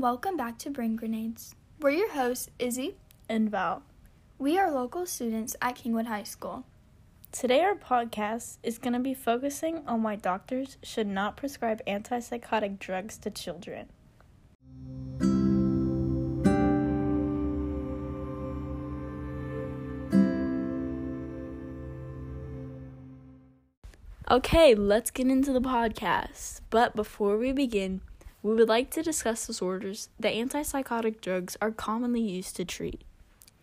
welcome back to Brain Grenades. We're your hosts, Izzy and Val. We are local students at Kingwood High School. Today, our podcast is going to be focusing on why doctors should not prescribe antipsychotic drugs to children. Okay, let's get into the podcast. But before we begin, we would like to discuss disorders that antipsychotic drugs are commonly used to treat.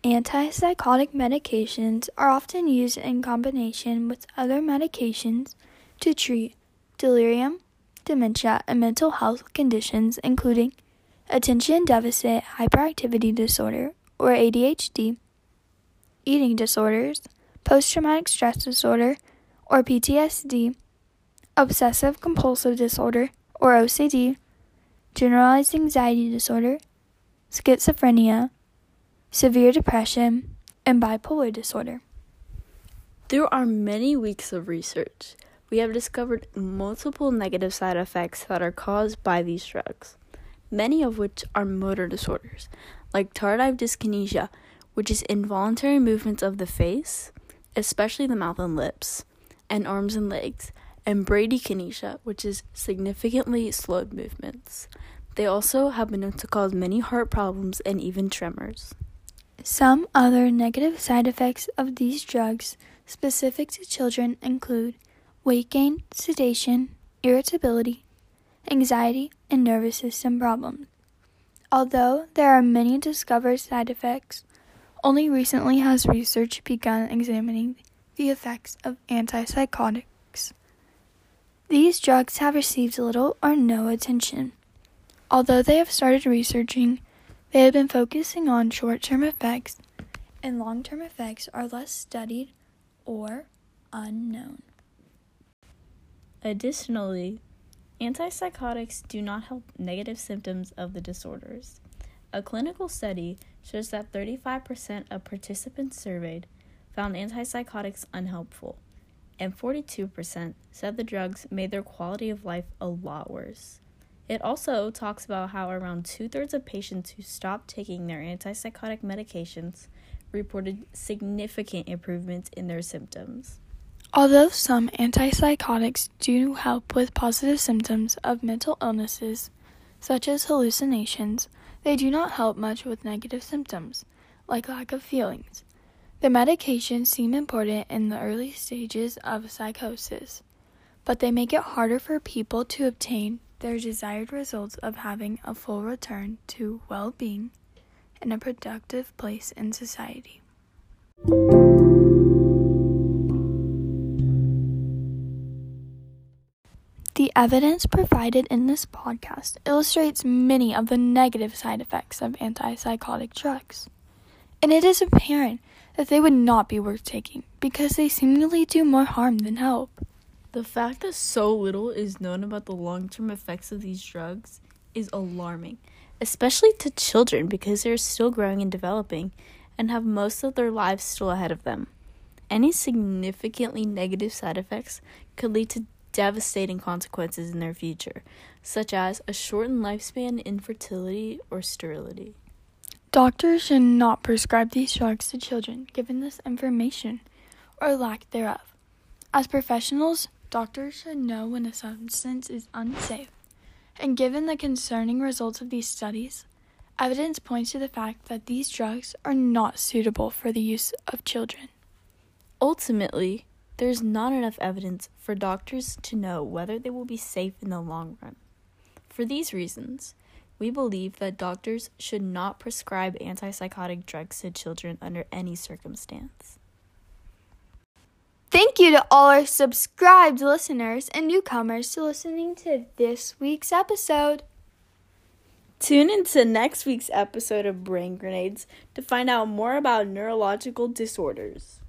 Antipsychotic medications are often used in combination with other medications to treat delirium, dementia, and mental health conditions, including attention deficit hyperactivity disorder or ADHD, eating disorders, post traumatic stress disorder, or PTSD, obsessive compulsive disorder or OCD, generalized anxiety disorder, schizophrenia, severe depression, and bipolar disorder. Through our many weeks of research. We have discovered multiple negative side effects that are caused by these drugs, many of which are motor disorders, like tardive dyskinesia, which is involuntary movements of the face, especially the mouth and lips, and arms and legs, and bradykinesia, which is significantly slowed movements. They also have been known to cause many heart problems and even tremors. Some other negative side effects of these drugs specific to children include weight gain, sedation, irritability, anxiety, and nervous system problems. Although there are many discovered side effects, only recently has research begun examining the effects of antipsychotics. These drugs have received little or no attention. Although they have started researching, they have been focusing on short term effects, and long term effects are less studied or unknown. Additionally, antipsychotics do not help negative symptoms of the disorders. A clinical study shows that 35% of participants surveyed found antipsychotics unhelpful, and 42% said the drugs made their quality of life a lot worse. It also talks about how around two thirds of patients who stopped taking their antipsychotic medications reported significant improvements in their symptoms. Although some antipsychotics do help with positive symptoms of mental illnesses, such as hallucinations, they do not help much with negative symptoms, like lack of feelings. The medications seem important in the early stages of psychosis, but they make it harder for people to obtain their desired results of having a full return to well being and a productive place in society. The evidence provided in this podcast illustrates many of the negative side effects of antipsychotic drugs. And it is apparent that they would not be worth taking because they seemingly do more harm than help. The fact that so little is known about the long term effects of these drugs is alarming, especially to children because they're still growing and developing and have most of their lives still ahead of them. Any significantly negative side effects could lead to devastating consequences in their future, such as a shortened lifespan, infertility, or sterility. Doctors should not prescribe these drugs to children given this information or lack thereof. As professionals, doctors should know when a substance is unsafe. And given the concerning results of these studies, evidence points to the fact that these drugs are not suitable for the use of children. Ultimately, there's not enough evidence for doctors to know whether they will be safe in the long run. For these reasons, we believe that doctors should not prescribe antipsychotic drugs to children under any circumstance. Thank you to all our subscribed listeners and newcomers to listening to this week's episode. Tune into next week's episode of Brain Grenades to find out more about neurological disorders.